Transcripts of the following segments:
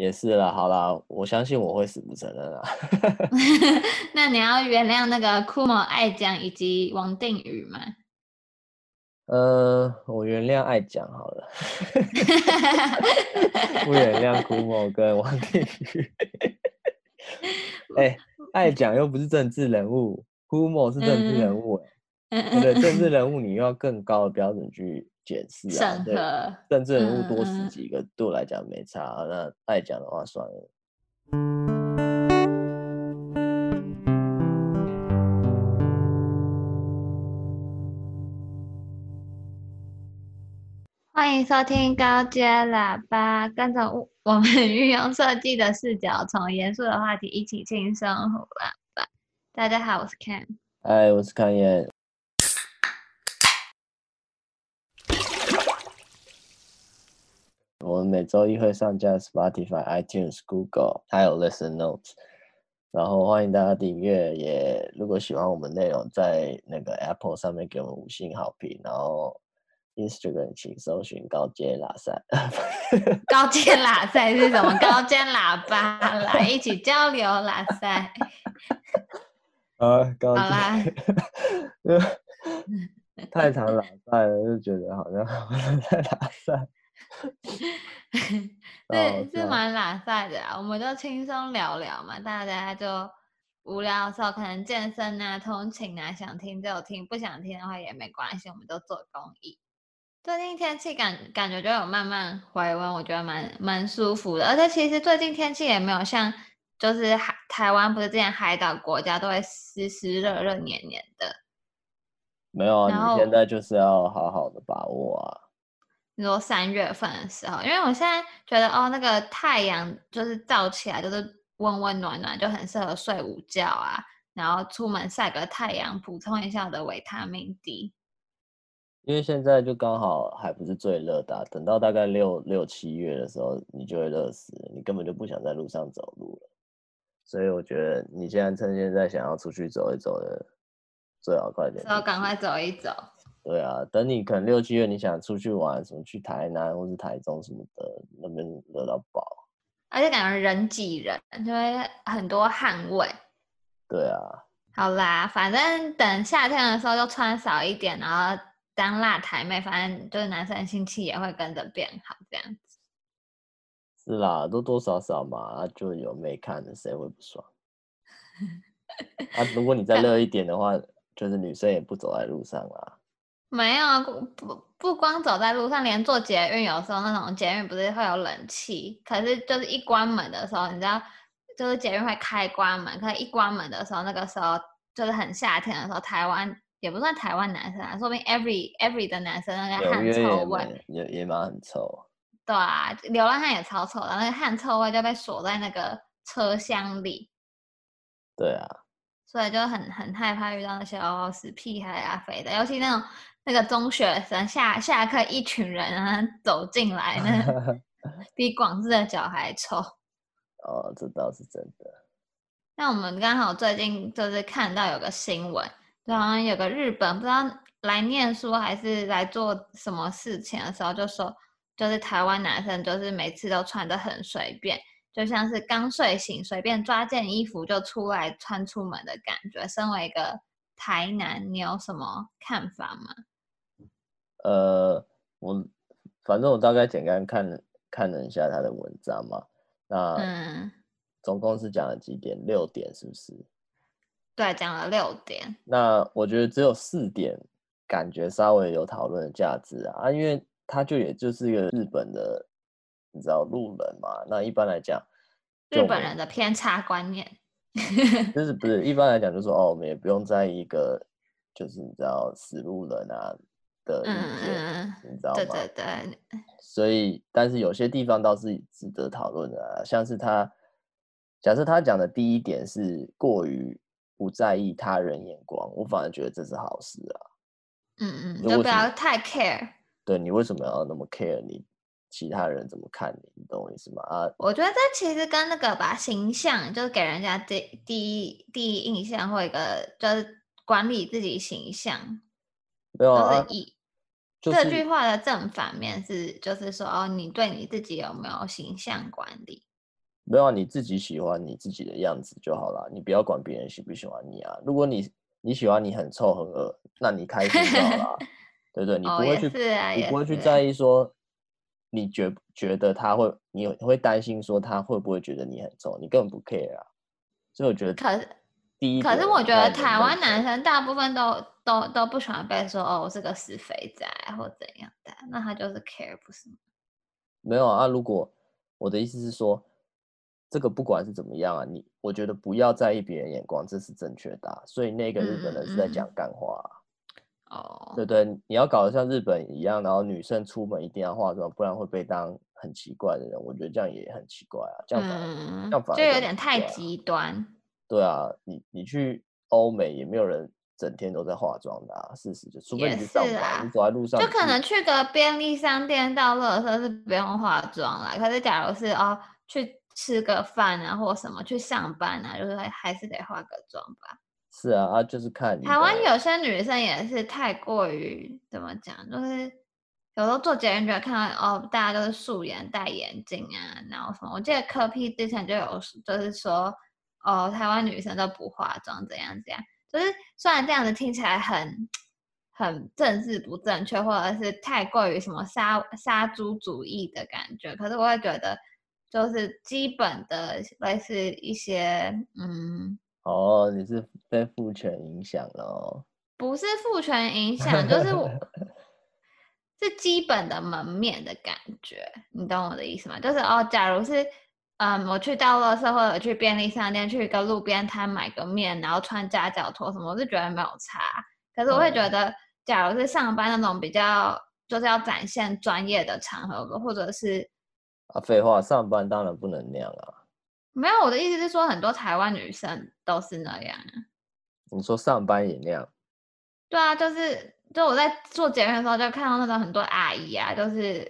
也是啦，好啦，我相信我会死不承认啊。那你要原谅那个枯某爱讲以及王定宇吗？呃，我原谅爱讲好了，不原谅枯某跟王定宇。哎、欸，爱讲又不是政治人物，枯某是政治人物、欸，哎、嗯，对，政治人物你又要更高的标准去。解释啊，对，政治人物多死几个，对我来讲没差。嗯、那爱讲的话算了。欢迎收听高阶喇叭，跟着我们运用设计的视角，从严肃的话题一起轻松胡喇叭。大家好，我是 Ken。嗨，我是康燕。我们每周一会上架 Spotify、iTunes、Google，还有 Listen Notes，然后欢迎大家订阅。也如果喜欢我们内容，在那个 Apple 上面给我们五星好评。然后 Instagram 请搜寻高阶喇塞。高阶喇塞是什么？高阶喇叭来一起交流喇赛。啊，高阶。好啦。太常喇塞了，就觉得好像在喇赛。是是蛮懒散的啊，我们就轻松聊聊嘛，大家就无聊的时候可能健身啊、通勤啊，想听就听，不想听的话也没关系，我们都做公益。最近天气感感觉就有慢慢回温，我觉得蛮蛮舒服的，而且其实最近天气也没有像就是海台湾不是之前海岛国家都会湿湿热热黏黏的，没有啊，你现在就是要好好的把握啊。你说三月份的时候，因为我现在觉得哦，那个太阳就是照起来就是温温暖暖，就很适合睡午觉啊，然后出门晒个太阳，补充一下我的维他命 D。因为现在就刚好还不是最热的啊，等到大概六六七月的时候，你就会热死，你根本就不想在路上走路了。所以我觉得你现在趁现在想要出去走一走的，最好快点，最好赶快走一走。对啊，等你可能六七月你想出去玩，什么去台南或是台中什么的，那边热到爆，而且感觉人挤人，就会很多汗味。对啊。好啦，反正等夏天的时候就穿少一点，然后当辣台妹，反正就是男生心气也会跟着变好，这样子。是啦，多多少少嘛，就有妹看的，谁会不爽？啊，如果你再热一点的话，就是女生也不走在路上啦。没有啊，不不光走在路上，连坐捷运，有时候那种捷运不是会有冷气，可是就是一关门的时候，你知道，就是捷运会开关门，可是一关门的时候，那个时候就是很夏天的时候，台湾也不算台湾男生啊，说不定 every every 的男生那个汗臭味也也蛮很臭。对啊，流浪汉也超臭的，那个汗臭味就被锁在那个车厢里。对啊，所以就很很害怕遇到那些哦死屁孩啊肥的，尤其那种。那个中学生下下课，一群人啊走进来，那 比广智的脚还臭。哦，这倒是真的。那我们刚好最近就是看到有个新闻，就好像有个日本不知道来念书还是来做什么事情的时候，就说就是台湾男生就是每次都穿的很随便，就像是刚睡醒随便抓件衣服就出来穿出门的感觉。身为一个台南，你有什么看法吗？呃，我反正我大概简单看看了一下他的文章嘛，那嗯，总共是讲了几点？六点是不是？对，讲了六点。那我觉得只有四点感觉稍微有讨论的价值啊，啊，因为他就也就是一个日本的，你知道路人嘛。那一般来讲，日本人的偏差观念，就是不是一般来讲，就说哦，我们也不用在意一个，就是你知道死路人啊。的意见，嗯、你知道吗？对对对。所以，但是有些地方倒是值得讨论的啊，像是他假设他讲的第一点是过于不在意他人眼光，我反而觉得这是好事啊。嗯嗯，就不要太 care。对，你为什么要那么 care 你其他人怎么看你？你懂我意思吗？啊，我觉得这其实跟那个吧形象就是给人家第第一第一印象或一个就是管理自己形象。没有啊，这句话的正反面是，就是说，哦，你对你自己有没有形象管理？没有、啊，你自己喜欢你自己的样子就好了，你不要管别人喜不喜欢你啊。如果你你喜欢你很臭很恶，那你开心就好了，对不对？你不会去，哦啊、你不会去在意说，你觉觉得他会，你会担心说他会不会觉得你很臭，你根本不 care 啊。所以我觉得，可是第一，可是我觉得台湾男生大部分都都都不喜欢被说哦，我是个死肥宅或怎样的，那他就是 care 不是吗？没有啊，如果我的意思是说。这个不管是怎么样啊，你我觉得不要在意别人眼光，这是正确的啊。所以那个日本人是在讲干话啊。哦、嗯嗯，对对，你要搞得像日本一样，然后女生出门一定要化妆，不然会被当很奇怪的人。我觉得这样也很奇怪啊，这样反而、嗯、这样反而就有点太极端。对啊，你你去欧美也没有人整天都在化妆的啊，事实就除非你是上班，啊、你走在路上就可能去个便利商店倒垃圾是不用化妆啦。可是假如是哦去。吃个饭啊，或什么去上班啊，就是还是得化个妆吧。是啊，啊，就是看台湾有些女生也是太过于怎么讲，就是有时候做节目觉得看到哦，大家都是素颜戴眼镜啊，然后什么。我记得柯 P 之前就有就是说哦，台湾女生都不化妆，怎样怎样。就是虽然这样子听起来很很政治不正确，或者是太过于什么杀杀猪主义的感觉，可是我会觉得。就是基本的类似一些，嗯，哦，你是被父权影响了哦？不是父权影响，就是我 是基本的门面的感觉，你懂我的意思吗？就是哦，假如是，嗯，我去到垃圾或者去便利商店，去一个路边摊买个面，然后穿夹脚拖什么，我是觉得没有差。可是我会觉得，嗯、假如是上班那种比较就是要展现专业的场合，或者是。啊，废话，上班当然不能那样啊。没有，我的意思是说，很多台湾女生都是那样啊。你说上班也那样？对啊，就是就我在做节目的时候，就看到那种很多阿姨啊，就是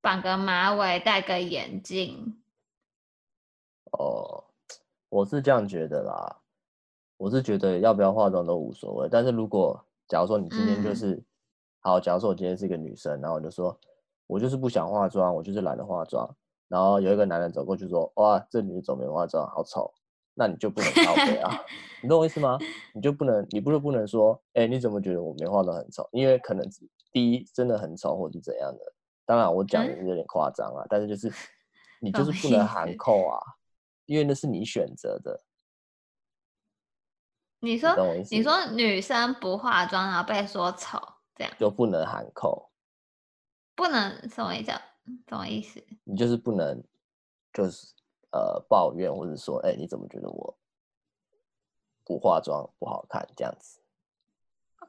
绑个马尾，戴个眼镜。哦，我是这样觉得啦。我是觉得要不要化妆都无所谓，但是如果假如说你今天就是、嗯、好，假如说我今天是一个女生，然后我就说。我就是不想化妆，我就是懒得化妆。然后有一个男人走过去说：“哇，这女的怎么没化妆，好丑。”那你就不能靠北啊，你懂我意思吗？你就不能，你不是不能说：“哎、欸，你怎么觉得我没化妆很丑？”因为可能第一真的很丑，或是怎样的。当然我讲的有点夸张啊、嗯，但是就是你就是不能含扣啊，因为那是你选择的。你说你，你说女生不化妆然后被说丑，这样就不能喊扣。不能什么意思？什么意思？你就是不能，就是呃抱怨，或者说，哎、欸，你怎么觉得我不化妆不好看这样子？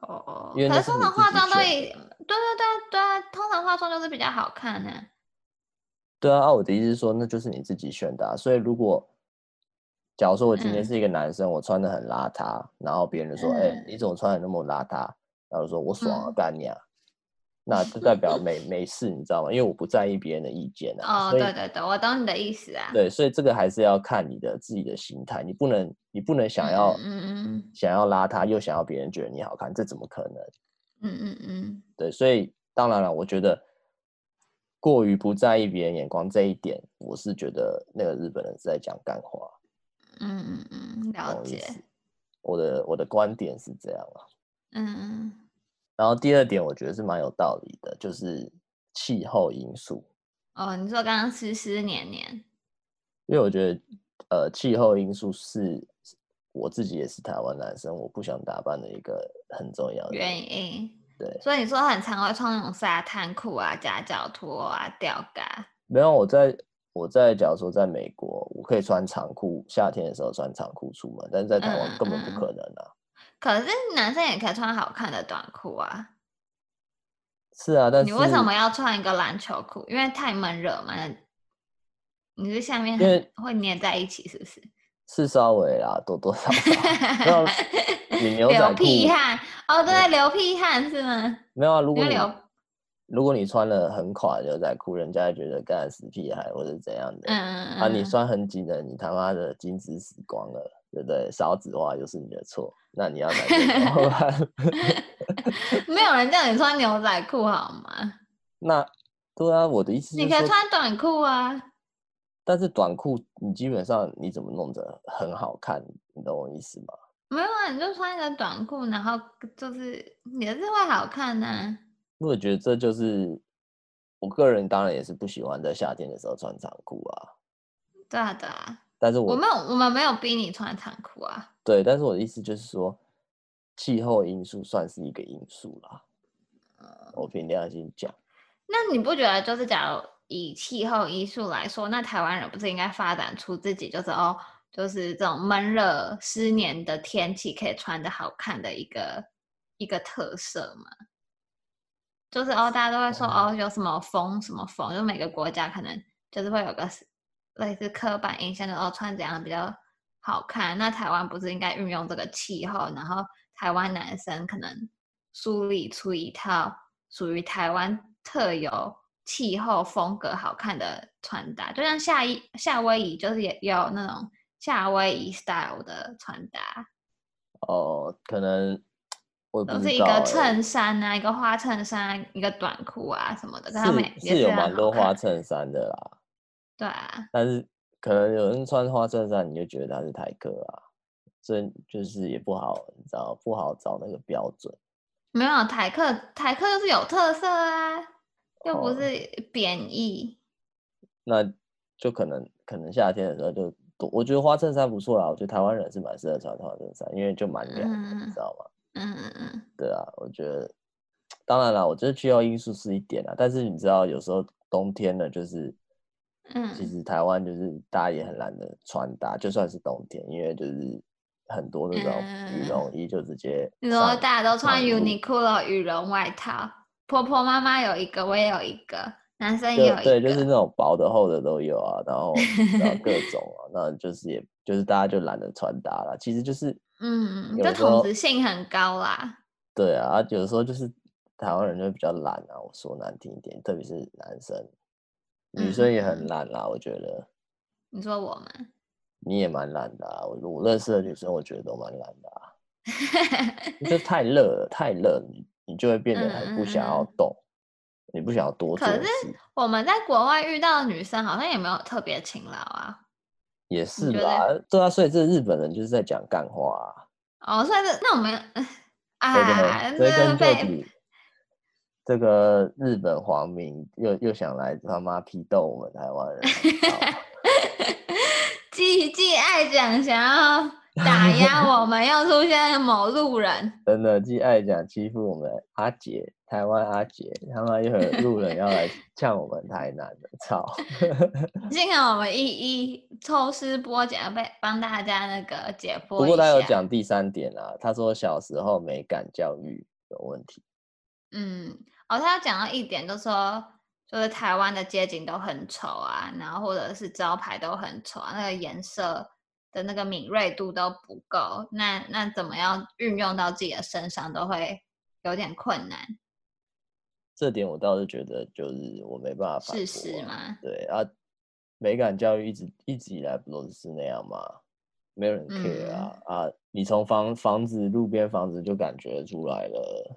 哦，因为通常化妆都已，对对对对啊，通常化妆就是比较好看呢、啊。对啊，我的意思是说，那就是你自己选的、啊。所以如果，假如说我今天是一个男生，嗯、我穿的很邋遢，然后别人说，哎、嗯欸，你怎么穿的那么邋遢？然后说我爽啊干你啊！嗯那就代表没没事，你知道吗？因为我不在意别人的意见啊。哦，对对对，我懂你的意思啊。对，所以这个还是要看你的自己的心态，你不能你不能想要嗯嗯想要邋遢，又想要别人觉得你好看，这怎么可能？嗯嗯嗯。对，所以当然了，我觉得过于不在意别人眼光这一点，我是觉得那个日本人是在讲干话。嗯嗯嗯，了解。我的我的观点是这样啊。嗯嗯。然后第二点，我觉得是蛮有道理的，就是气候因素。哦，你说刚刚湿湿黏黏，因为我觉得，呃，气候因素是我自己也是台湾男生，我不想打扮的一个很重要的原因。对，所以你说很常会穿那种沙滩裤啊、夹脚拖啊、吊嘎。没有，我在我在假如说在美国，我可以穿长裤，夏天的时候穿长裤出门，但是在台湾根本不可能啊。嗯嗯可是男生也可以穿好看的短裤啊。是啊，但是你为什么要穿一个篮球裤？因为太闷热嘛。你是下面会粘在一起，是不是？是稍微啦，多多少少。你牛仔裤。流屁汗哦，对，流屁汗是吗？没有啊，如果你如果你穿了很垮的牛仔裤，人家觉得干死屁孩或者怎样的。嗯嗯嗯。啊，你穿很紧的，你他妈的精子死光了。对不对？少子化又是你的错，那你要改怎么办？没有人叫你穿牛仔裤好吗？那对啊，我的意思是，你可以穿短裤啊。但是短裤你基本上你怎么弄着很好看，你懂我意思吗？没有啊，你就穿一个短裤，然后就是也是会好看呢、啊。我觉得这就是我个人当然也是不喜欢在夏天的时候穿长裤啊。对啊，对啊。但是我，我没有，我们没有逼你穿长裤啊。对，但是我的意思就是说，气候因素算是一个因素啦。嗯、我凭良心讲。那你不觉得，就是假如以气候因素来说，那台湾人不是应该发展出自己就是哦，就是这种闷热湿黏的天气可以穿的好看的一个一个特色嘛？就是哦，大家都会说哦，有什么风什么风，就每个国家可能就是会有个。类似刻板印象的哦，穿怎样比较好看？那台湾不是应该运用这个气候，然后台湾男生可能梳理出一套属于台湾特有气候风格好看的穿搭，就像夏衣夏威夷，就是也有那种夏威夷 style 的穿搭。哦，可能我不都是一个衬衫啊，一个花衬衫，一个短裤啊什么的，是是，是有蛮多花衬衫的啦。对啊，但是可能有人穿花衬衫，你就觉得他是台客啊，所以就是也不好，你知道不好找那个标准。没有台客，台客就是有特色啊，又不是贬义。哦，那就可能可能夏天的时候就多，我觉得花衬衫不错啦，我觉得台湾人是蛮适合穿花衬衫，因为就蛮凉你知道吗？嗯嗯嗯。对啊，我觉得，当然了，我觉得气候因素是一点啦，但是你知道有时候冬天呢，就是。嗯，其实台湾就是大家也很懒得穿搭，就算是冬天，因为就是很多那种羽绒衣就直接。你说大家都穿 Uniqlo 羽绒外套，婆婆妈妈有一个，我也有一个，男生也有一。对，就是那种薄的、厚的都有啊，然后 然后各种啊，那就是也就是大家就懒得穿搭了。其实就是嗯，就统值性很高啦。对啊，有的时候就是台湾人就比较懒啊，我说难听一点，特别是男生。女生也很懒啦，我觉得。你说我吗？你也蛮懒的啊，我我认识的女生，我觉得都蛮懒的啊。就太热了，太热，你你就会变得很不想要动，嗯、你不想要多做。可是我们在国外遇到的女生，好像也没有特别勤劳啊。也是吧，对啊，所以这日本人就是在讲干话啊。哦，所以这那我们啊，对对，追根究底。这个日本皇民又又想来他妈批斗我们台湾人，既既爱讲想要打压我们，又出现某路人，真的既爱讲欺负我们阿杰，台湾阿杰，他妈又有路人要来呛我们台南的，操！幸好我们一一抽丝剥茧，被帮大家那个解剖。不过他有讲第三点啊，他说小时候美感教育有问题。嗯。哦，他要讲到一点，就是说，就是台湾的街景都很丑啊，然后或者是招牌都很丑啊，那个颜色的那个敏锐度都不够，那那怎么样运用到自己的身上都会有点困难。这点我倒是觉得，就是我没办法、啊。事实嘛。对啊，美感教育一直一直以来不都是那样吗？没有人 care 啊、嗯、啊！你从房房子路边房子就感觉出来了。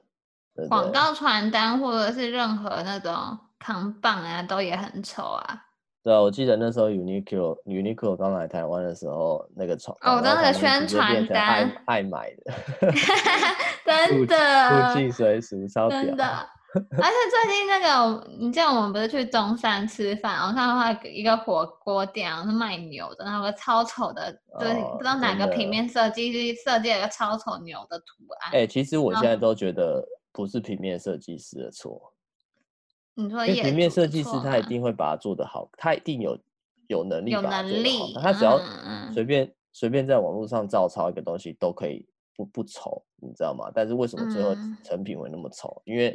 广告传单或者是任何那种扛棒啊，都也很丑啊。对啊，我记得那时候 Uniqlo Uniqlo 刚来台湾的时候，那个传哦，那个宣传单爱 爱买的，真的，附近随俗超屌。真的，而且最近那个，你记得我们不是去中山吃饭，然后看到他一个火锅店，然后是卖牛的，然后个超丑的，就是不知道哪个平面设计师设计了一个超丑牛的图案。哎，其实我现在都觉得。不是平面设计师的错，你说因为平面设计师他一定会把它做得好，他一定有有能力把它做得好，他只要随便随、嗯、便在网络上照抄一个东西都可以不不丑，你知道吗？但是为什么最后成品会那么丑？嗯、因为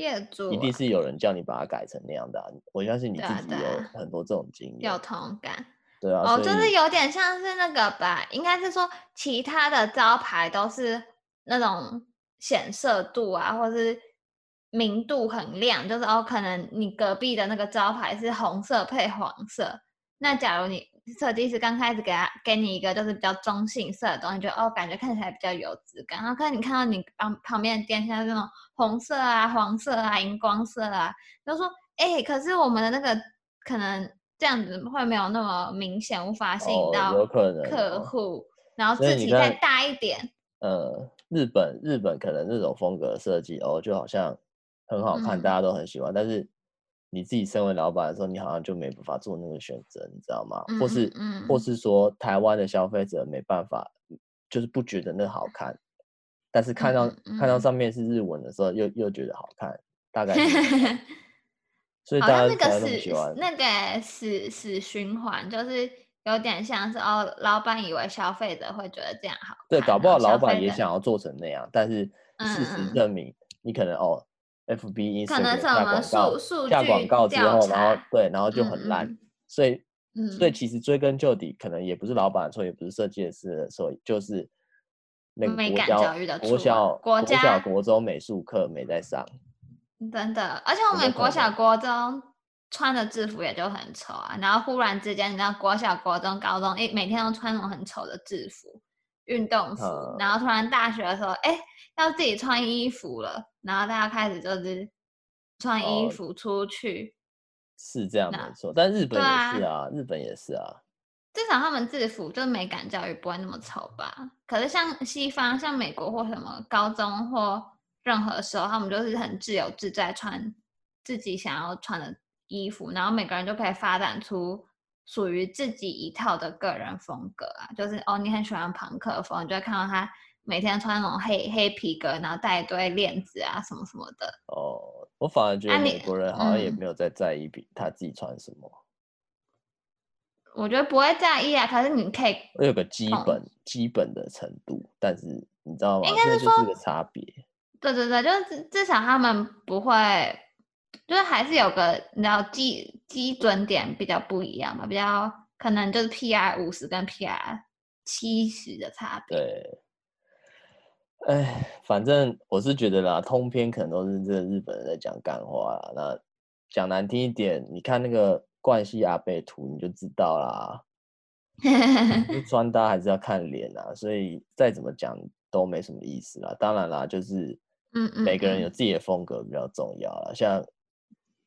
一定是有人叫你把它改成那样的、啊。我相信你自己有很多这种经验，有同感。对啊，哦，就是有点像是那个吧，应该是说其他的招牌都是那种显色度啊，或是。明度很亮，就是哦，可能你隔壁的那个招牌是红色配黄色。那假如你设计师刚开始给他给你一个就是比较中性色的东西，就哦，感觉看起来比较有质感。然后可能你看到你旁旁边的店像这种红色啊、黄色啊、荧光色啊，就说哎，可是我们的那个可能这样子会没有那么明显，无法吸引到客户，然后字体再大一点。呃，日本日本可能这种风格设计哦，就好像很好看，嗯、大家都很喜欢，但是你自己身为老板的时候，你好像就没办法做那个选择，你知道吗？嗯、或是、嗯、或是说台湾的消费者没办法，就是不觉得那好看，但是看到、嗯、看到上面是日文的时候，又又觉得好看，大概。所以大家才那么喜欢。那个死死循环就是。有点像是哦，老板以为消费者会觉得这样好，对，搞不好老板也想要做成那样，但是事实证明，你可能哦，FB、Instagram 下广告，下广告之后，然后对，然后就很烂，嗯、所以，嗯、所以其实追根究底，可能也不是老板的错，也不是设计师的错，就是那个国小、国小、国小、国中美术课没在上，真的，而且我们国小、国中。穿的制服也就很丑啊，然后忽然之间，你知道国小、国中、高中，哎，每天都穿那种很丑的制服、运动服，嗯、然后突然大学的时候，哎，要自己穿衣服了，然后大家开始就是穿衣服出去，哦、是这样没错，但日本也是啊，啊日本也是啊，至少他们制服就是美感教育不会那么丑吧？可是像西方，像美国或什么高中或任何时候，他们就是很自由自在穿自己想要穿的。衣服，然后每个人就可以发展出属于自己一套的个人风格啊。就是哦，你很喜欢朋克风，你就会看到他每天穿那种黑黑皮革，然后带一堆链子啊什么什么的。哦，我反而觉得美国人好像也没有在在意他自己穿什么。嗯、我觉得不会在意啊，可是你可以我有个基本、嗯、基本的程度，但是你知道吗？应该是说个差别。对对对，就是至少他们不会。就是还是有个你知道基基准点比较不一样嘛，比较可能就是 PR 五十跟 PR 七十的差别。对，哎，反正我是觉得啦，通篇可能都是这个日本人在讲干话啦。那讲难听一点，你看那个冠希阿贝图你就知道啦。穿搭还是要看脸啊，所以再怎么讲都没什么意思啦。当然啦，就是嗯，每个人有自己的风格比较重要啦，像。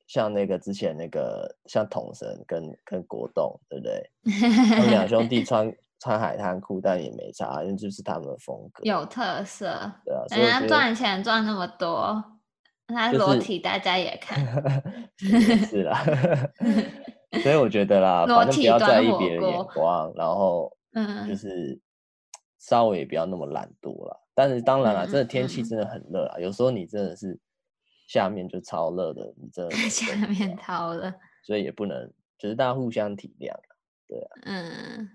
像那个之前那个像统神跟跟国栋，对不对？他们两兄弟穿穿海滩裤，但也没差，因为就是他们的风格有特色。对啊，人家赚钱赚那么多，他裸体大家也看。是啦，所以我觉得啦，反正不要在意别人眼光，然后嗯，就是 稍微也不要那么懒惰啦。但是当然了，真的天气真的很热啊，有时候你真的是。下面就超热的，你这 下面超热，所以也不能，就是大家互相体谅，对啊。嗯。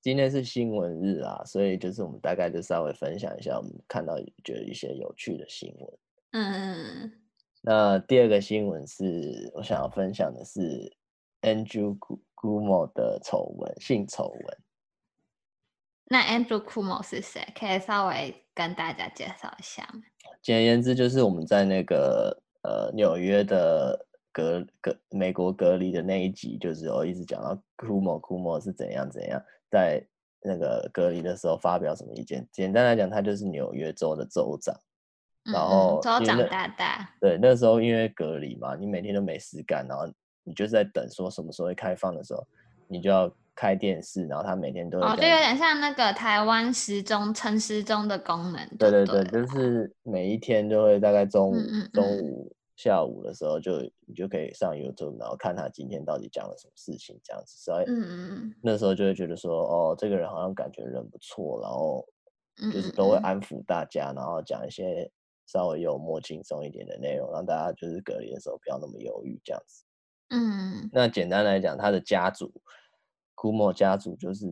今天是新闻日啊，所以就是我们大概就稍微分享一下我们看到觉得一些有趣的新闻。嗯。那第二个新闻是我想要分享的是 Andrew Cuomo 的丑闻，性丑闻。那 Andrew Cuomo 是谁？可以稍微跟大家介绍一下吗？简而言之，就是我们在那个呃纽约的隔隔美国隔离的那一集，就是我一直讲到 Cuomo Cuomo 是怎样怎样，在那个隔离的时候发表什么意见。简单来讲，他就是纽约州的州长，然后、嗯、州长大大。对，那时候因为隔离嘛，你每天都没事干，然后你就是在等说什么时候会开放的时候，你就要。开电视，然后他每天都哦，就有点像那个台湾时钟、陈时钟的功能。对对对，就是每一天就会大概中午、嗯嗯嗯中午、下午的时候就，就你就可以上 YouTube，然后看他今天到底讲了什么事情，这样子。所以，嗯嗯那时候就会觉得说，哦，这个人好像感觉人不错，然后就是都会安抚大家，然后讲一些稍微幽默、轻松一点的内容，让大家就是隔离的时候不要那么犹豫，这样子。嗯，那简单来讲，他的家族。库莫家族就是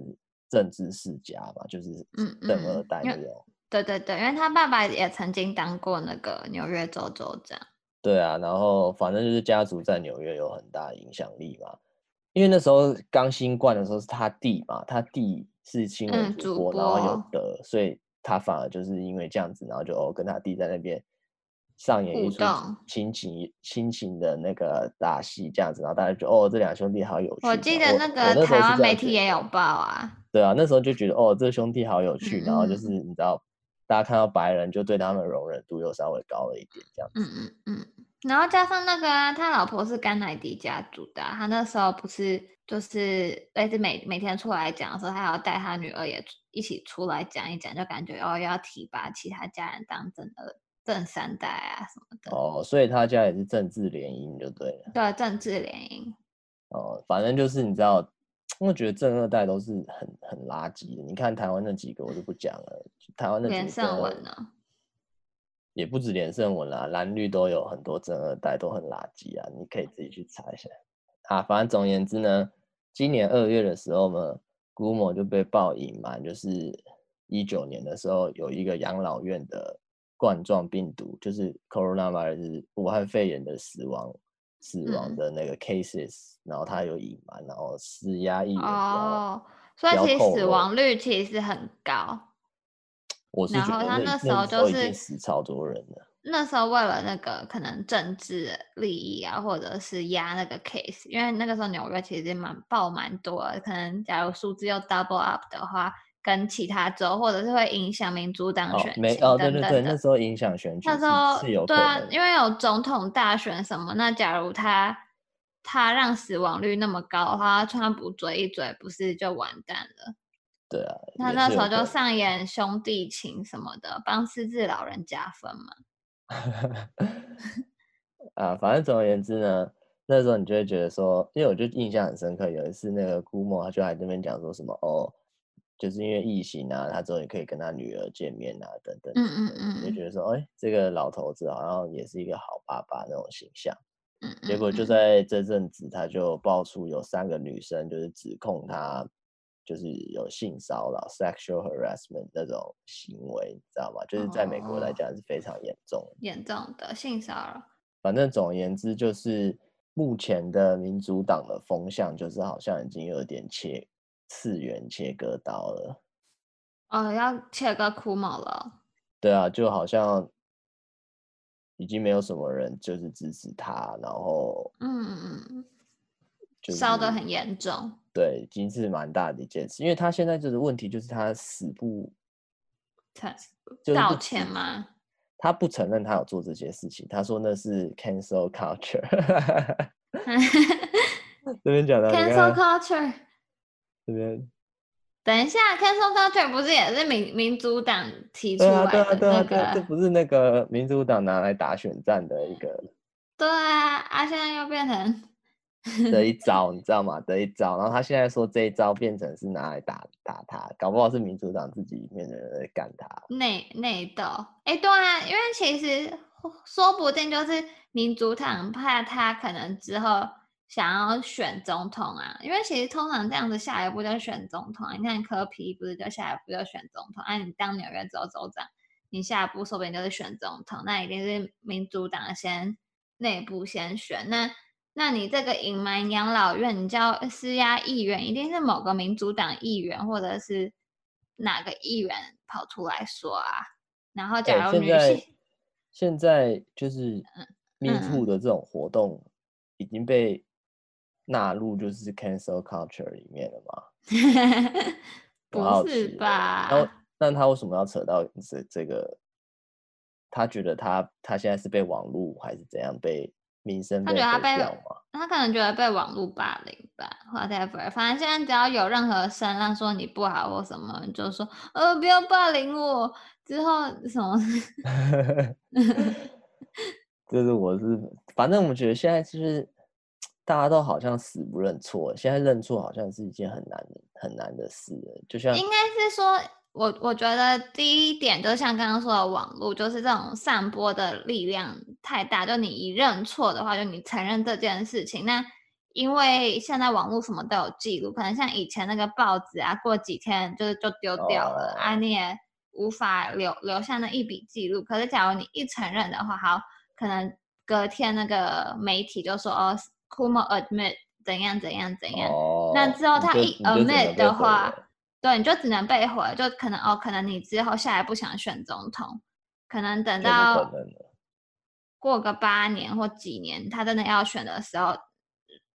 政治世家嘛，就是邓二代那种。对对对，因为他爸爸也曾经当过那个纽约州州长。对啊，然后反正就是家族在纽约有很大影响力嘛。因为那时候刚新冠的时候是他弟嘛，他弟是新闻主播，嗯、主播然后有得，所以他反而就是因为这样子，然后就哦跟他弟在那边。上演一出亲情亲情的那个大戏，这样子，然后大家就哦，这两兄弟好有趣。我记得那个台湾媒体也有报啊。对啊，那时候就觉得哦，这兄弟好有趣，嗯、然后就是你知道，大家看到白人就对他们的容忍度又稍微高了一点，这样子。嗯嗯嗯。然后加上那个啊，他老婆是甘乃迪家族的，他那时候不是就是类似每每天出来讲的时候，他还要带他女儿也一起出来讲一讲，就感觉哦要提拔其他家人当正二正三代啊什么的。哦，所以他家也是政治联姻就对了。对，政治联姻。哦，反正就是你知道，我觉得正二代都是很很垃圾的。你看台湾那几个我就不讲了，台湾那几个连胜文呢。也不止连胜文啦，蓝绿都有很多正二代都很垃圾啊，你可以自己去查一下。啊，反正总而言之呢，今年二月的时候呢，Cuomo 就被曝隐瞒，就是一九年的时候有一个养老院的冠状病毒，就是 coronavirus 武汉肺炎的死亡死亡的那个 cases，、嗯、然后他有隐瞒，然后施压议员哦，所以其实死亡率其实很高。我是觉得那，然后他那时候就是死超多人的。那时候为了那个可能政治利益啊，或者是压那个 case，因为那个时候纽约其实蛮爆蛮多的，可能假如数字又 double up 的话，跟其他州或者是会影响民主党选情哦，对对对，那时候影响选举，那时候对啊，因为有总统大选什么，那假如他他让死亡率那么高的话，川普嘴一嘴，不是就完蛋了？对啊，那那时候就上演兄弟情什么的，帮失智老人加分嘛。啊，反正总而言之呢，那时候你就会觉得说，因为我就印象很深刻，有一次那个 Cuomo 他就在这边讲说什么哦，就是因为疫情啊，他终于可以跟他女儿见面啊，等等，嗯嗯嗯，就觉得说，哎，这个老头子好像也是一个好爸爸那种形象。嗯，结果就在这阵子，他就爆出有三个女生就是指控他。就是有性骚扰 （sexual harassment） 那种行为，你知道吗？就是在美国来讲是非常严重、严重的性骚扰。反正总而言之，就是目前的民主党的风向，就是好像已经有点切次元切割刀了。哦，要切割枯毛了。对啊，就好像已经没有什么人就是支持他，然后嗯嗯嗯，烧得很严重。对，已经是蛮大的一件事，因为他现在就是问题，就是他死不，他道歉吗？他不承认他有做这些事情，他说那是 cancel culture。这边讲到 cancel culture，这边等一下，cancel culture 不是也是民民主党提出来的那个？对啊，对啊，对啊，这不是那个民主党拿来打选战的一个？对啊，啊，现在又变成。这一 招，你知道吗？这一招，然后他现在说这一招变成是拿来打打他，搞不好是民主党自己里面的人在干他。内内斗，哎，对啊，因为其实说不定就是民主党怕他可能之后想要选总统啊，因为其实通常这样子下一步就选总统啊。你看柯皮不是就下一步就选总统？哎、啊，你当纽约州州长，你下一步说不定就是选总统，那一定是民主党先内部先选那。那你这个隐瞒养老院，你叫施压议员，一定是某个民主党议员或者是哪个议员跑出来说啊？然后假如女性、欸、现在就是 Me Too 的这种活动已经被纳入就是 cancel culture 里面了吗？不是吧？那那他为什么要扯到这这个？他觉得他他现在是被网络还是怎样被？名声，他觉得他被，他可能觉得被网络霸凌吧，whatever。反正现在只要有任何声浪说你不好或什么，就说呃不要霸凌我。之后什么？就是我是，反正我觉得现在就是大家都好像死不认错，现在认错好像是一件很难很难的事，就像应该是说。我我觉得第一点就像刚刚说的网络，就是这种散播的力量太大。就你一认错的话，就你承认这件事情。那因为现在网络什么都有记录，可能像以前那个报纸啊，过几天就是就丢掉了，啊，你也无法留留下那一笔记录。可是假如你一承认的话，好，可能隔天那个媒体就说哦，Cuomo admit 怎样怎样怎样。哦，那之后他一 admit 的话。对，你就只能被毁，就可能哦，可能你之后下一步想选总统，可能等到过个八年或几年，他真的要选的时候，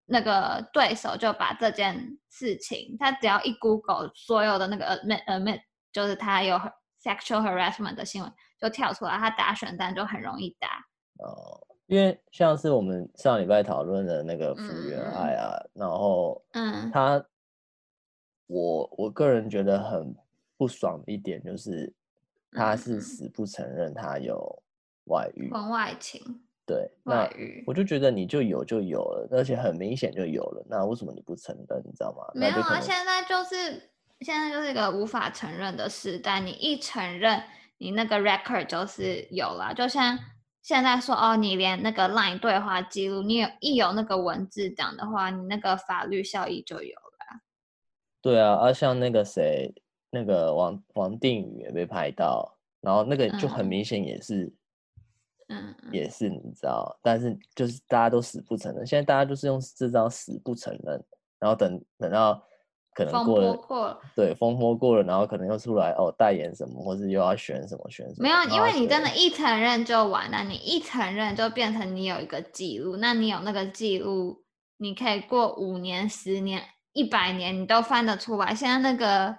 那个对手就把这件事情，他只要一 Google 所有的那个 admit admit，就是他有 sexual harassment 的新闻就跳出来，他打选战就很容易打。哦，因为像是我们上礼拜讨论的那个福原爱啊，嗯、然后，嗯，他，我我个人觉得很不爽的一点就是，他是死不承认他有外遇，婚外情，对，外遇，我就觉得你就有就有了，而且很明显就有了，那为什么你不承认？你知道吗？没有啊，现在就是现在就是一个无法承认的时代，你一承认，你那个 record 就是有了，就像。现在说哦，你连那个 LINE 对话记录，你有一有那个文字档的话，你那个法律效益就有了。对啊，而、啊、像那个谁，那个王王定宇也被拍到，然后那个就很明显也是，嗯，也是你知道，但是就是大家都死不承认，现在大家就是用这招死不承认，然后等等到。可能过了，过了对，风波过了，然后可能又出来哦，代言什么，或是又要选什么选什么。没有，因为你真的，一承认就完了。你一承认就变成你有一个记录，那你有那个记录，你可以过五年、十年、一百年，你都翻得出来。现在那个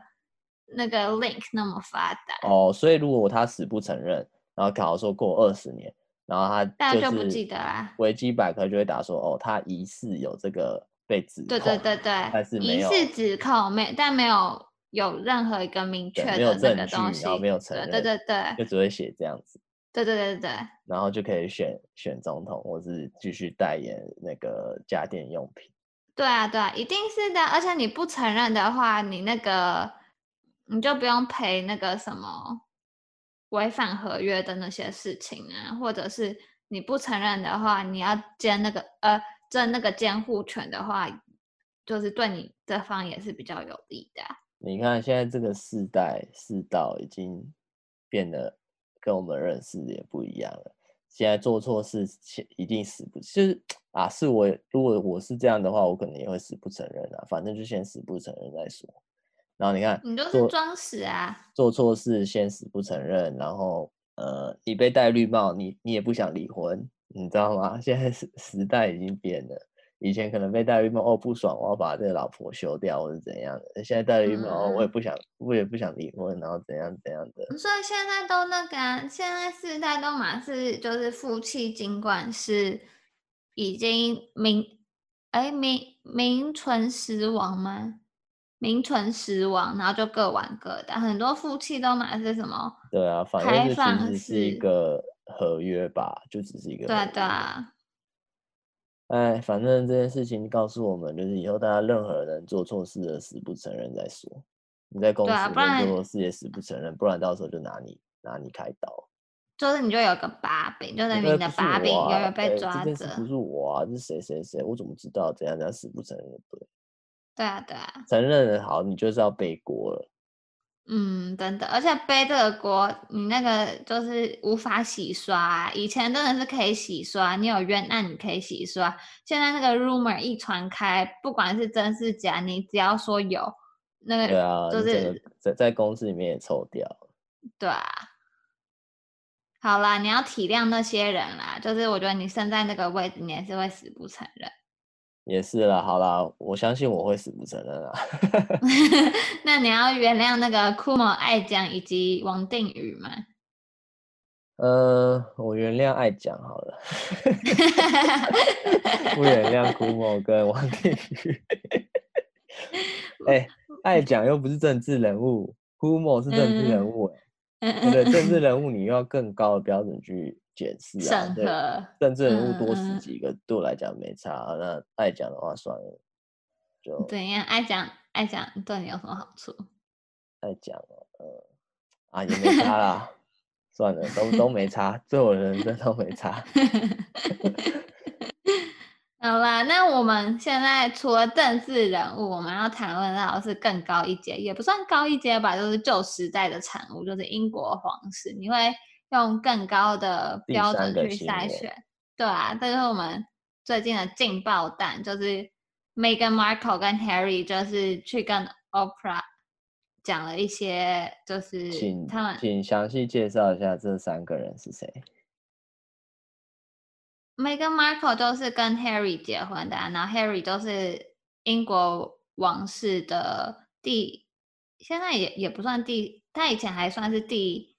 那个 link 那么发达哦，所以如果他死不承认，然后假如说过二十年，然后他大家就不记得啦，维基百科就会打说哦，他疑似有这个。被指控，对对对对，但是疑似指控，没但没有有任何一个明确的那个东西，然后没有承认，对对对，就只会写这样子，对对对对，然后就可以选选总统，或是继续代言那个家电用品。对啊对啊，一定是的，而且你不承认的话，你那个你就不用赔那个什么违反合约的那些事情啊，或者是你不承认的话，你要兼那个呃。争那个监护权的话，就是对你这方也是比较有利的啊。你看现在这个世代世道已经变得跟我们认识的也不一样了。现在做错事一定死不，就是 啊，是我如果我是这样的话，我可能也会死不承认啊。反正就先死不承认再说。然后你看，你都是装死啊，做错事先死不承认，然后呃，你被戴绿帽，你你也不想离婚。你知道吗？现在时时代已经变了，以前可能被戴绿帽哦，不爽，我要把这个老婆休掉，或是怎样的。现在戴绿帽哦，我也不想，我也不想离婚，然后怎样怎样的。所以现在都那个啊，现在世代都蛮是就是夫妻，尽管是已经名哎名名存实亡吗？名存实亡，然后就各玩各的。很多夫妻都蛮是什么？对啊，反正其实是一个。合约吧，就只是一个。对对啊。哎，反正这件事情告诉我们，就是以后大家任何人做错事的死不承认再说。你在公司做错事也死不承认，不然到时候就拿你拿你开刀。就是你就有个把柄，就是你的把柄永远被抓着。这件事不是我啊，这是谁谁谁？我怎么知道？怎样怎样死不承认？对。对啊对啊。承认的好，你就是要背锅了。嗯，真的，而且背这个锅，你那个就是无法洗刷啊。以前真的是可以洗刷，你有冤案你可以洗刷。现在那个 rumor 一传开，不管是真是假，你只要说有，那个对啊，就是在在公司里面也抽掉。对啊，好啦，你要体谅那些人啦。就是我觉得你身在那个位置，你也是会死不承认。也是啦，好啦，我相信我会死不承认啊。那你要原谅那个 Kumo 爱讲以及王定宇吗？呃，我原谅爱讲好了，不原谅 Kumo 跟王定宇。哎、欸，爱讲又不是政治人物，Kumo 是政治人物、欸，哎、嗯，对，政治人物你又要更高的标准去。解释啊，对，政治人物多死几个，对我来讲没差。那爱讲的话算了，就怎样？爱讲爱讲对你有什么好处？爱讲哦，呃，啊也没差啦，算了，都都没差，对我人生都没差。好啦，那我们现在除了政治人物，我们要谈论到的是更高一阶，也不算高一阶吧，就是旧时代的产物，就是英国皇室。你会？用更高的标准去筛选，对啊，这就是我们最近的劲爆弹，就是 Meghan Markle 跟 Harry 就是去跟 Oprah 讲了一些，就是请他们请详细介绍一下这三个人是谁。Meghan Markle 就是跟 Harry 结婚的，然后 Harry 都是英国王室的第，现在也也不算第，他以前还算是第。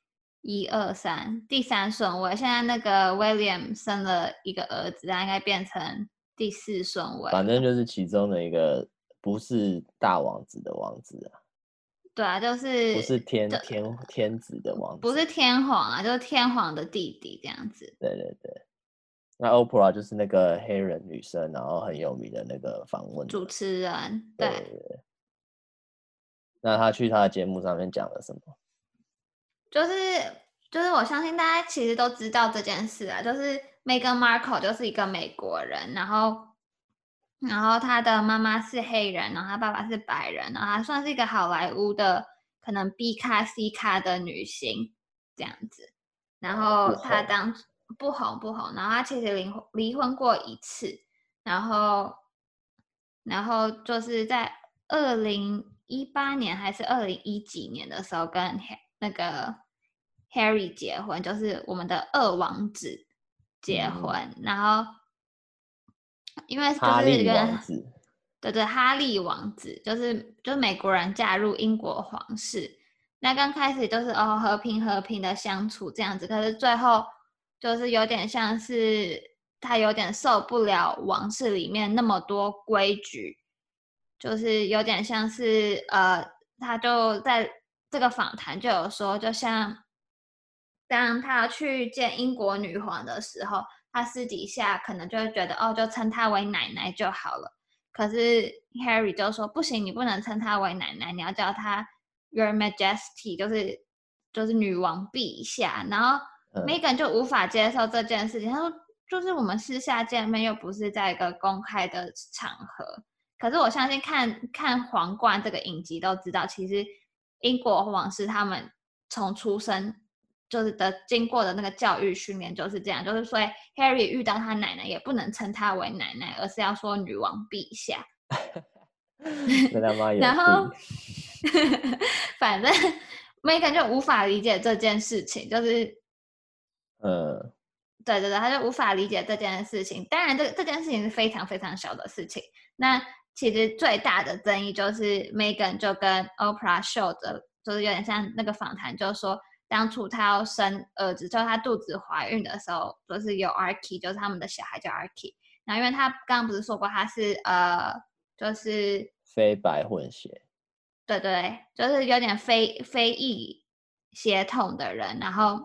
一二三，第三顺位。现在那个 William 生了一个儿子，他应该变成第四顺位。反正就是其中的一个不是大王子的王子啊。对啊，就是不是天天天子的王子，不是天皇啊，就是天皇的弟弟这样子。对对对。那 Oprah 就是那个黑人女生，然后很有名的那个访问主持人。对，对，对。那他去他的节目上面讲了什么？就是就是，我相信大家其实都知道这件事啊，就是 Meghan Markle 就是一个美国人，然后然后他的妈妈是黑人，然后他爸爸是白人，然后他算是一个好莱坞的可能 B 咖 C 咖的女星这样子，然后他当不红不红，然后他其实离婚离婚过一次，然后然后就是在二零一八年还是二零一几年的时候跟那个 Harry 结婚，就是我们的二王子结婚，嗯、然后因为就是跟 对对哈利王子，就是就是美国人嫁入英国皇室，那刚开始就是哦和平和平的相处这样子，可是最后就是有点像是他有点受不了王室里面那么多规矩，就是有点像是呃他就在。这个访谈就有说，就像当他去见英国女皇的时候，他私底下可能就会觉得，哦，就称她为奶奶就好了。可是 Harry 就说，不行，你不能称她为奶奶，你要叫她 Your Majesty，就是就是女王陛下。然后 Meghan 就无法接受这件事情，他说，就是我们私下见面，又不是在一个公开的场合。可是我相信看看皇冠这个影集都知道，其实。英国王室他们从出生就是的经过的那个教育训练就是这样，就是所以 Harry 遇到他奶奶也不能称他为奶奶，而是要说女王陛下。然后，反正 Meghan 就无法理解这件事情，就是，呃，对对对，他就无法理解这件事情。当然，这这件事情是非常非常小的事情。那其实最大的争议就是 Meghan 就跟 Oprah show 的，就是有点像那个访谈，就是说当初她要生儿子，就是她肚子怀孕的时候，就是有 Archie，就是他们的小孩叫 Archie。然后因为她刚刚不是说过她是呃，就是非白混血，对对，就是有点非非裔血统的人。然后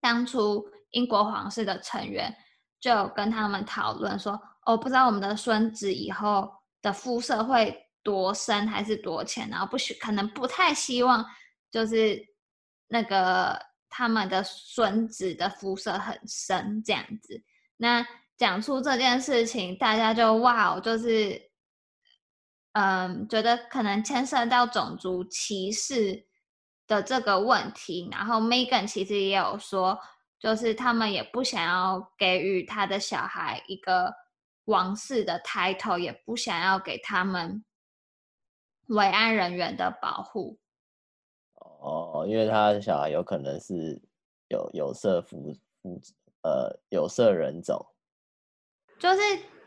当初英国皇室的成员就跟他们讨论说，哦，不知道我们的孙子以后。的肤色会多深还是多浅？然后不许可能不太希望，就是那个他们的孙子的肤色很深这样子。那讲出这件事情，大家就哇，就是嗯，觉得可能牵涉到种族歧视的这个问题。然后 Megan 其实也有说，就是他们也不想要给予他的小孩一个。王室的 title 也不想要给他们维安人员的保护。哦，因为他的小孩有可能是有有色肤肤呃有色人种，就是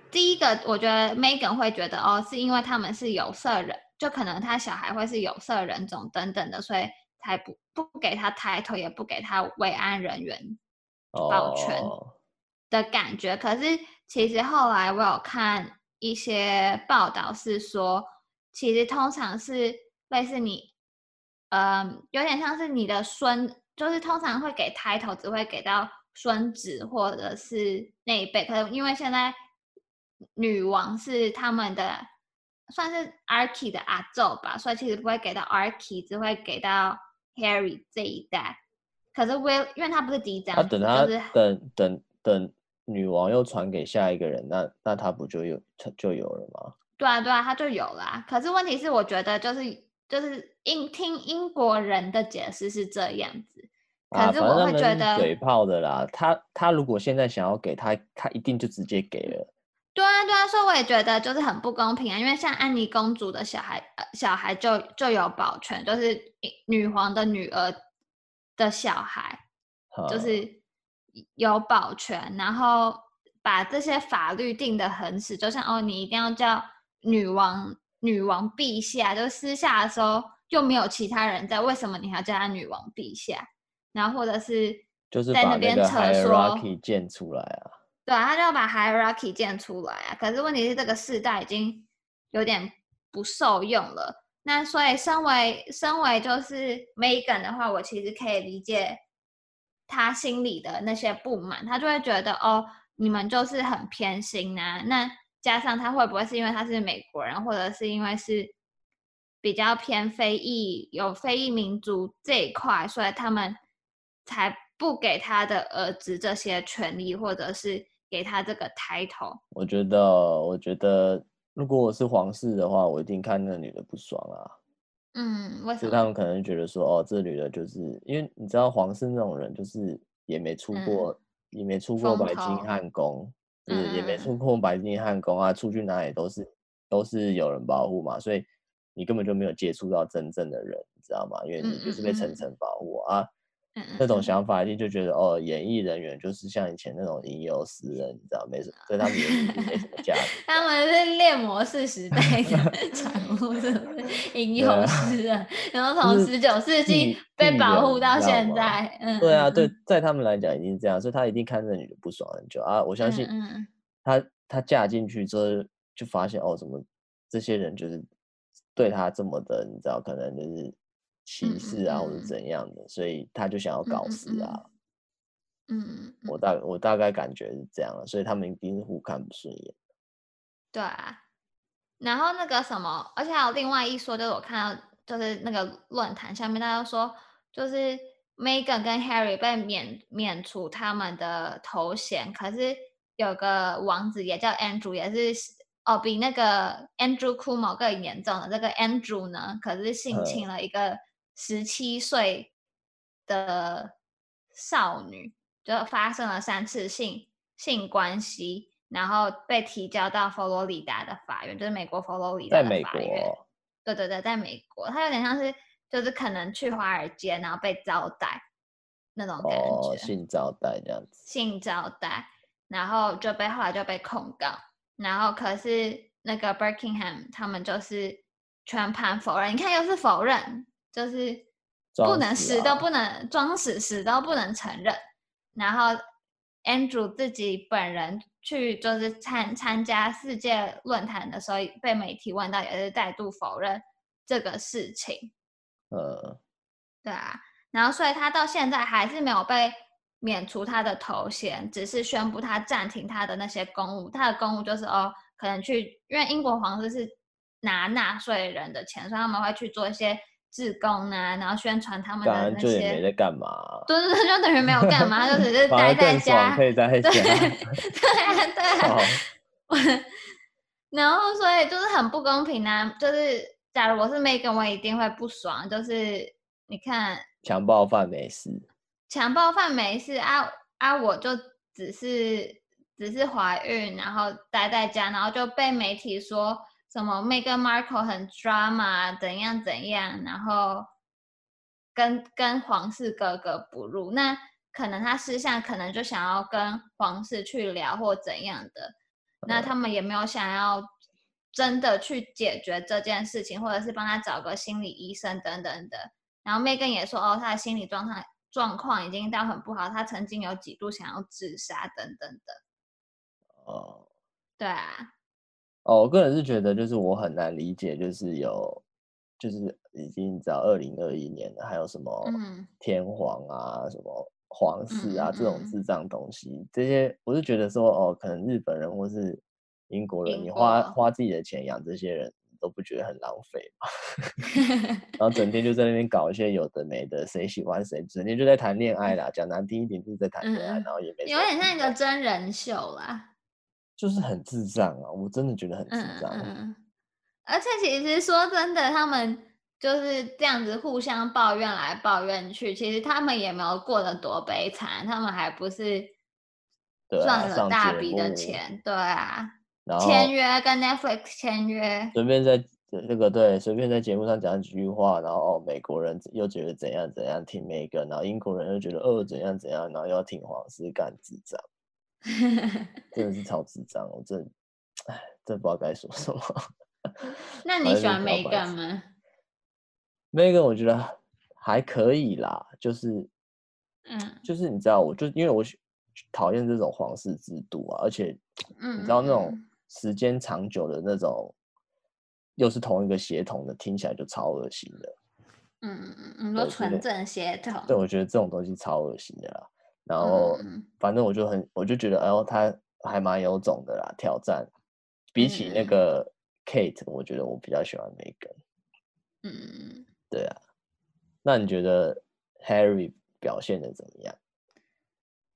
第一个，我觉得 Meghan 会觉得哦，是因为他们是有色人，就可能他小孩会是有色人种等等的，所以才不不给他 title，也不给他慰安人员保全的感觉，哦、可是。其实后来我有看一些报道，是说，其实通常是类似你，嗯，有点像是你的孙，就是通常会给 title，只会给到孙子或者是那一辈。可能因为现在女王是他们的，算是 Archie 的阿祖吧，所以其实不会给到 Archie，只会给到 Harry 这一代。可是 Will，因为他不是嫡长，等他等等等。等女王又传给下一个人，那那他不就有就有了吗？对啊，对啊，他就有了。可是问题是，我觉得就是就是英听英国人的解释是这样子，可是我会觉得、啊、嘴炮的啦。他他如果现在想要给他，他一定就直接给了。对啊，对啊，所以我也觉得就是很不公平啊。因为像安妮公主的小孩，小孩就就有保全，就是女皇的女儿的小孩，就是。有保全，然后把这些法律定得很死，就像哦，你一定要叫女王女王陛下，就私下的时候又没有其他人在，为什么你还要叫她女王陛下？然后或者是就是在那边 hierarchy 建出来啊。对啊，他就要把 hierarchy 建出来啊。可是问题是，这个世代已经有点不受用了。那所以，身为身为就是 Meghan 的话，我其实可以理解他心里的那些不满。他就会觉得，哦，你们就是很偏心啊。那加上他会不会是因为他是美国人，或者是因为是比较偏非裔，有非裔民族这一块，所以他们才不给他的儿子这些权利，或者是给他这个 title。我觉得，我觉得。如果我是皇室的话，我一定看那女的不爽啊。嗯，为什么？所以他们可能觉得说，哦，这女的就是因为你知道，皇室那种人就是也没出过，嗯、也没出过白金汉宫，就是也没出过白金汉宫啊，出去哪里都是都是有人保护嘛，所以你根本就没有接触到真正的人，你知道吗？因为你就是被层层保护啊。那种想法一定就觉得哦，演艺人员就是像以前那种吟游诗人，你知道没什么，对他们也没什么价值。他们是猎魔士时代 的产物，是不是？吟游诗人，然后从十九世纪被保护到现在。嗯，对啊，对，在他们来讲已经这样，所以他一定看这女的不爽很久啊。我相信他，他她嫁进去之后就发现哦，怎么这些人就是对他这么的，你知道，可能就是。歧视啊，或者怎样的，所以他就想要搞事啊。嗯，我大我大概感觉是这样了，所以他们一定是互看不顺眼。对啊，然后那个什么，而且还有另外一说，就是我看到就是那个论坛下面，大家说就是 Meghan 跟 Harry 被免免除他们的头衔，可是有个王子也叫 Andrew，也是。哦，比那个 Andrew Cuomo 更严重的这个 Andrew 呢，可是性侵了一个十七岁的少女，就发生了三次性性关系，然后被提交到佛罗里达的法院，就是美国佛罗里达的法院。对对对，在美国，他有点像是就是可能去华尔街，然后被招待那种感觉。哦，性招待这样子。性招待，然后就被后来就被控告。然后可是那个 Birkingham 他们就是全盘否认，你看又是否认，就是不能死都不能装死，死都不能承认。然后 Andrew 自己本人去就是参参加世界论坛的时候，被媒体问到也是再度否认这个事情。呃，对啊，然后所以他到现在还是没有被。免除他的头衔，只是宣布他暂停他的那些公务。他的公务就是哦，可能去，因为英国皇室是拿纳税人的钱，所以他们会去做一些志工啊，然后宣传他们的那些。就也没在干嘛。对对对，就等于没有干嘛，就只是 待在家。可以待在家。对对 对。然后所以就是很不公平啊！就是假如我是 Meghan，我一定会不爽。就是你看，强暴犯没事。强暴犯没事啊啊！我就只是只是怀孕，然后待在家，然后就被媒体说什么 Meghan Markle 很 drama，怎样怎样，然后跟跟皇室格格不入。那可能他私下可能就想要跟皇室去聊或怎样的，那他们也没有想要真的去解决这件事情，或者是帮他找个心理医生等等的。然后 Meghan 也说哦，他的心理状态。状况已经到很不好，他曾经有几度想要自杀等等的。哦，对啊。哦，我个人是觉得，就是我很难理解，就是有，就是已经知道二零二一年了，还有什么天皇啊、嗯、什么皇室啊、嗯、这种智障东西，嗯、这些我是觉得说，哦，可能日本人或是英国人，国你花花自己的钱养这些人。都不觉得很浪费嘛？然后整天就在那边搞一些有的没的，谁喜欢谁，整天就在谈恋爱啦。讲难听一点，就是在谈恋爱，嗯、然后也没有点像一个真人秀啦，就是很智障啊！我真的觉得很智障。嗯嗯、而且其实说真的，他们就是这样子互相抱怨来抱怨去，其实他们也没有过得多悲惨，他们还不是赚了大笔的钱，对啊。然后签约跟 Netflix 签约，随便在这个对，随便在节目上讲几句话，然后哦，美国人又觉得怎样怎样挺那个，然后英国人又觉得哦怎样怎样，然后又要挺皇室干智障，真的是超智障，我真，哎，真不知道该说什么。那你喜欢 Meghan 吗？Meghan 我觉得还可以啦，就是嗯，就是你知道，我就因为我讨厌这种皇室制度啊，而且，你知道那种时间长久的那种，又是同一个血统的，听起来就超恶心的。嗯嗯嗯，你说纯正血统？对，我觉得这种东西超恶心的啦。然后，反正我就很，我就觉得，哎呦，他还蛮有种的啦。挑战，比起那个 Kate，我觉得我比较喜欢 Meghan。嗯，对啊。那你觉得 Harry 表现的怎么样？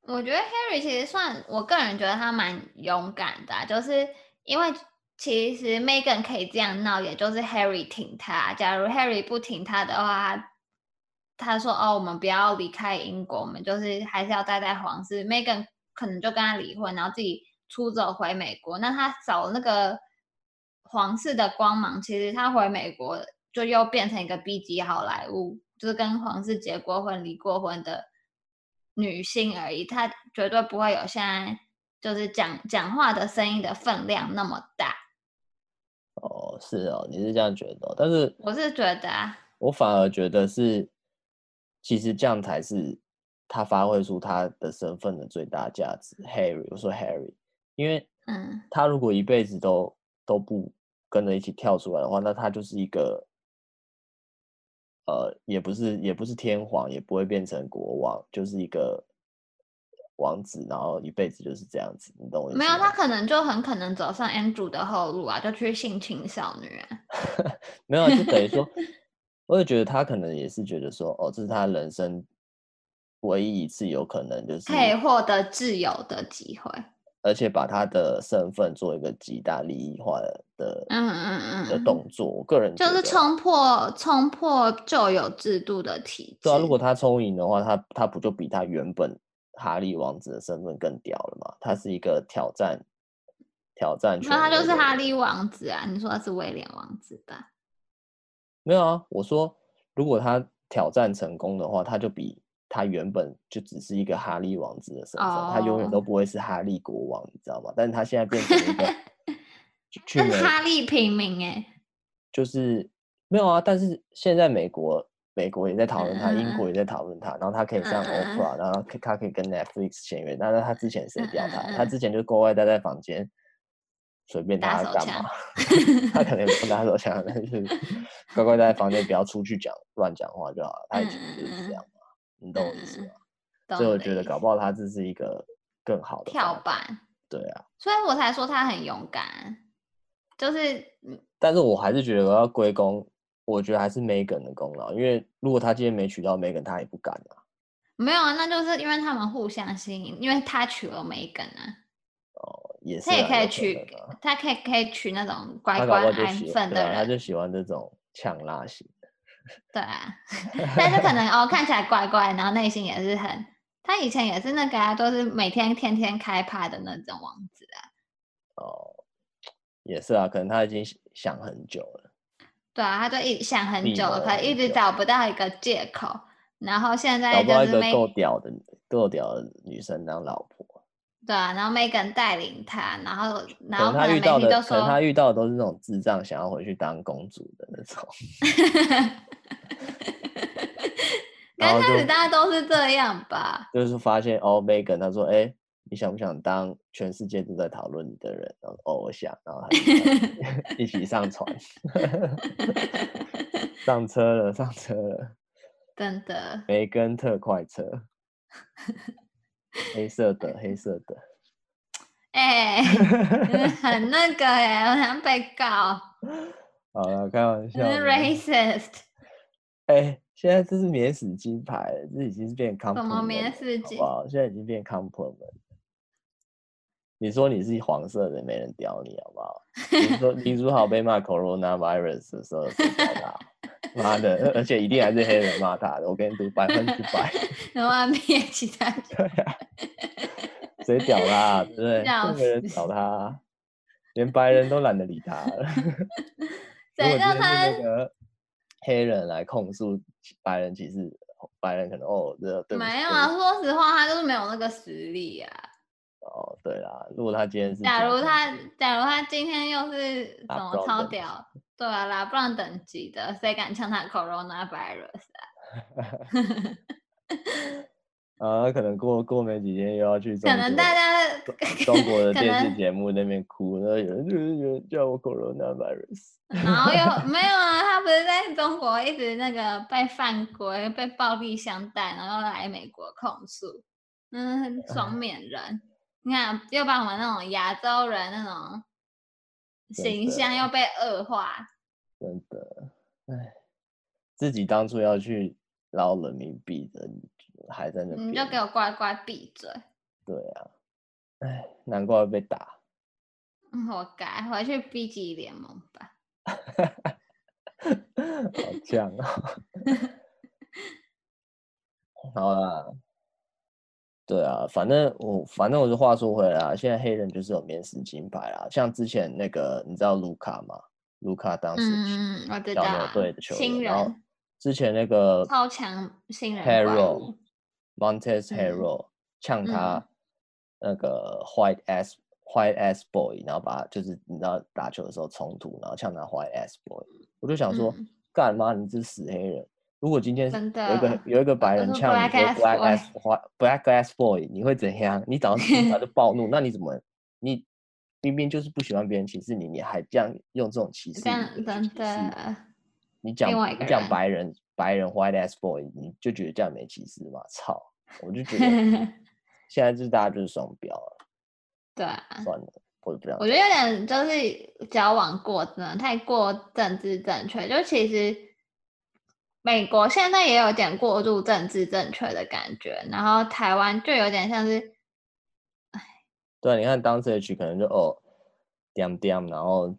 我觉得 Harry 其实算，我个人觉得他蛮勇敢的，就是因为其实 Meghan 可以这样闹，也就是 Harry 挺他。假如 Harry 不挺他的话，他说：“哦，我们不要离开英国，我们就是还是要待在皇室。”Meghan 可能就跟他离婚，然后自己出走回美国。那他扫那个皇室的光芒，其实他回美国就又变成一个 B 级好莱坞，就是跟皇室结过婚、离过婚的女性而已。他绝对不会有现在就是讲讲话的声音的分量那么大。哦，是哦，你是这样觉得？但是我是觉得啊，我反而觉得是。其实这样才是他发挥出他的身份的最大价值。Harry，我说 Harry，因为，嗯，他如果一辈子都都不跟着一起跳出来的话，那他就是一个，呃，也不是也不是天皇，也不会变成国王，就是一个王子，然后一辈子就是这样子，你懂我意思吗？没有，他可能就很可能走上 Andrew 的后路啊，就去性侵少女人。没有，就等于说。我也觉得他可能也是觉得说，哦，这是他人生唯一一次有可能就是可以获得自由的机会，而且把他的身份做一个极大利益化的的嗯嗯嗯的动作。我个人就是冲破冲破旧有制度的体制。对啊，如果他充盈的话，他他不就比他原本哈利王子的身份更屌了吗？他是一个挑战挑战，那他就是哈利王子啊？你说他是威廉王子吧？没有啊，我说如果他挑战成功的话，他就比他原本就只是一个哈利王子的身份，oh. 他永远都不会是哈利国王，你知道吗？但是他现在变成一个，是哈利平民哎，就是没有啊。但是现在美国美国也在讨论他，uh. 英国也在讨论他，然后他可以上 Oprah，uh. 然后他可以跟 Netflix 签约。但是他之前谁屌他？Uh. 他之前就国外待在房间。随便他干嘛，他可能也不打手枪，但是乖乖待在房间，不要出去讲乱讲话就好了。他以前就是这样嘛，你懂我意思吗？所以我觉得搞不好他这是一个更好的跳板。对啊，所以我才说他很勇敢，就是。但是我还是觉得我要归功，我觉得还是 Meghan 的功劳，因为如果他今天没娶到 Meghan，他也不敢啊。没有啊，那就是因为他们互相吸引，因为他娶了 Meghan 啊。他也可以娶，他可以可以娶那种乖乖安分的人，他就喜欢这种呛辣型的。对啊，但是可能哦，看起来乖乖，然后内心也是很，他以前也是那个啊，都是每天天天开趴的那种王子啊。哦，也是啊，可能他已经想很久了。对啊，他就一想很久了，可一直找不到一个借口，然后现在就是没够屌的够屌的女生当老婆。对啊，然后 Meghan 带领他，然后然后他遇到的，可能他遇到的都是那种智障，想要回去当公主的那种。刚开始大家都是这样吧？就是发现哦，Meghan 他说，哎，你想不想当全世界都在讨论你的人？然后哦，我想，然后他 一起上船，上车了，上车了，真的，梅根特快车。黑色的，黑色的，哎、欸，很那个哎、欸，我想被告。好了，开玩笑。Racist。哎、欸，现在这是免死金牌，这已经是变 compliment。什么免死金？哇，现在已经变 compliment。你说你是黄色的，没人屌你，好不好？你说林书豪被骂 coronavirus 的时候，谁屌他？妈的，而且一定还是黑人骂他的，我跟你赌百分之百。然后灭其他。对啊。谁屌他？对不对？没人屌他，连白人都懒得理他了。谁叫他那个黑人来控诉白人歧视？白人可能哦，这对。没有啊，说实话，他就是没有那个实力啊。哦，对啦，如果他今天是，假如他，假如他今天又是怎么超屌，对啊，拉布朗等级的，谁敢呛他 Coronavirus 啊？啊，可能过过没几天又要去可能大家中国的电视节目那边哭，然后有人就是有人叫我 coronavirus，然后又 没有啊，他不是在中国一直那个被犯规、被暴力相待，然后来美国控诉，嗯，双面人，唉你看又把我们那种亚洲人那种形象又被恶化，真的，哎，自己当初要去捞人民币的。还在那边，你就给我乖乖闭嘴。对啊，哎，难怪会被打。活该，回去 B 级联盟吧。好犟啊。好啦，对啊，反正我反正我是话说回来啊，现在黑人就是有免死金牌啦。像之前那个，你知道卢卡吗？卢卡当时嗯，我知道。小牛队的球员，新人。然后之前那个超强新人 Hero Montez Harrell 呛他那个 white ass、嗯、white ass boy，然后把就是你知道打球的时候冲突，然后呛他 white ass boy，我就想说，干嘛、嗯、你这死黑人？如果今天有一个有一个白人呛你说 black ass black ass boy，你会怎样？你早上他就 暴怒，那你怎么你明明就是不喜欢别人歧视你，你还这样用这种歧视？真的，你讲你讲白人。白人 white ass boy，你就觉得这样没歧视吗？操！我就觉得 现在就是大家就是双标了。对啊，算了，我觉得有点就是矫枉过正，太过政治正确。就其实美国现在也有点过度政治正确的感觉，然后台湾就有点像是，哎，对，你看当时 H 可能就哦，点点，然后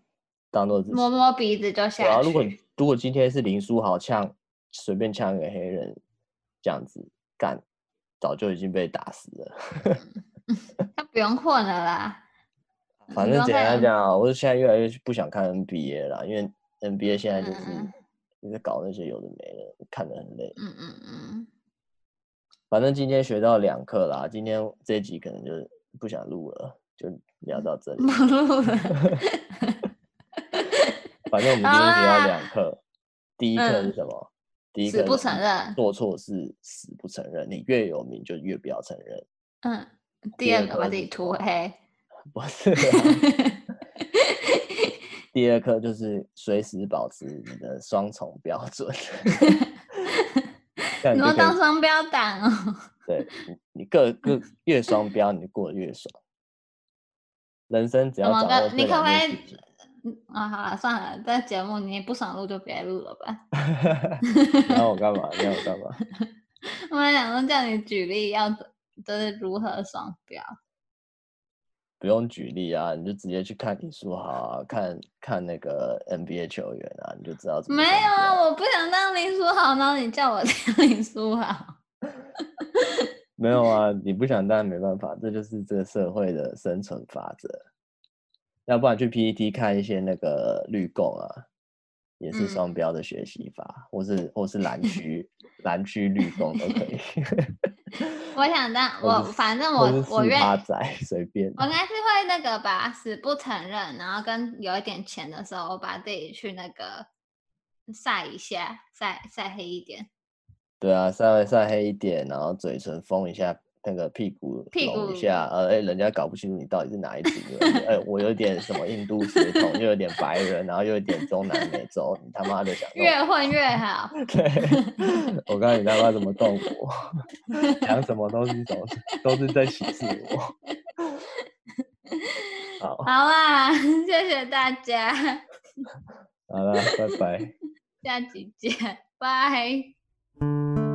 当做摸摸鼻子就下去。然后如果如果今天是林书豪呛。随便呛一个黑人，这样子干，早就已经被打死了。他不用混了啦。反正简单讲，我现在越来越不想看 NBA 了，因为 NBA 现在就是你在搞那些有的没的，看得很累。嗯嗯嗯。反正今天学到两课啦，今天这一集可能就不想录了，就聊到这里。不录了。反正我们今天学到两课，第一课是什么？第一个，死不承认，做错事死不承认。你越有名就越不要承认。嗯，第二个把自己涂黑，不是。第二课就是随时保持你的双重标准。你要当双标党哦。对，你各各越双标，你就过得越爽。人生只要找到你可不可以？啊，好了，算了，这节目你不想录就别录了吧。那我干嘛？那我干嘛？我们想说叫你举例，要就是如何双标。不用举例啊，你就直接去看林书豪啊，看看那个 NBA 球员啊，你就知道怎么。没有啊，我不想当林书豪，然后你叫我 当林书豪。没有啊，你不想当没办法，这就是这个社会的生存法则。要不然去 PTT 看一些那个绿共啊，也是双标的学习法，嗯、或是或 是蓝区蓝区绿共都可以。我想当我反正我我愿随便，我应该是会那个吧，死不承认，然后跟有一点钱的时候，我把自己去那个晒一下，晒晒黑一点。对啊，晒晒黑一点，然后嘴唇封一下。那个屁股隆一下，呃，哎，人家搞不清楚你到底是哪一组人。哎，我有点什么印度血统，又有点白人，然后又有点中南美洲，你他妈的想越混越好。对，我告诉你他妈怎么动我，讲什么都是都，都是在歧视我。好，好啦，谢谢大家。好了，拜拜。下集见，拜。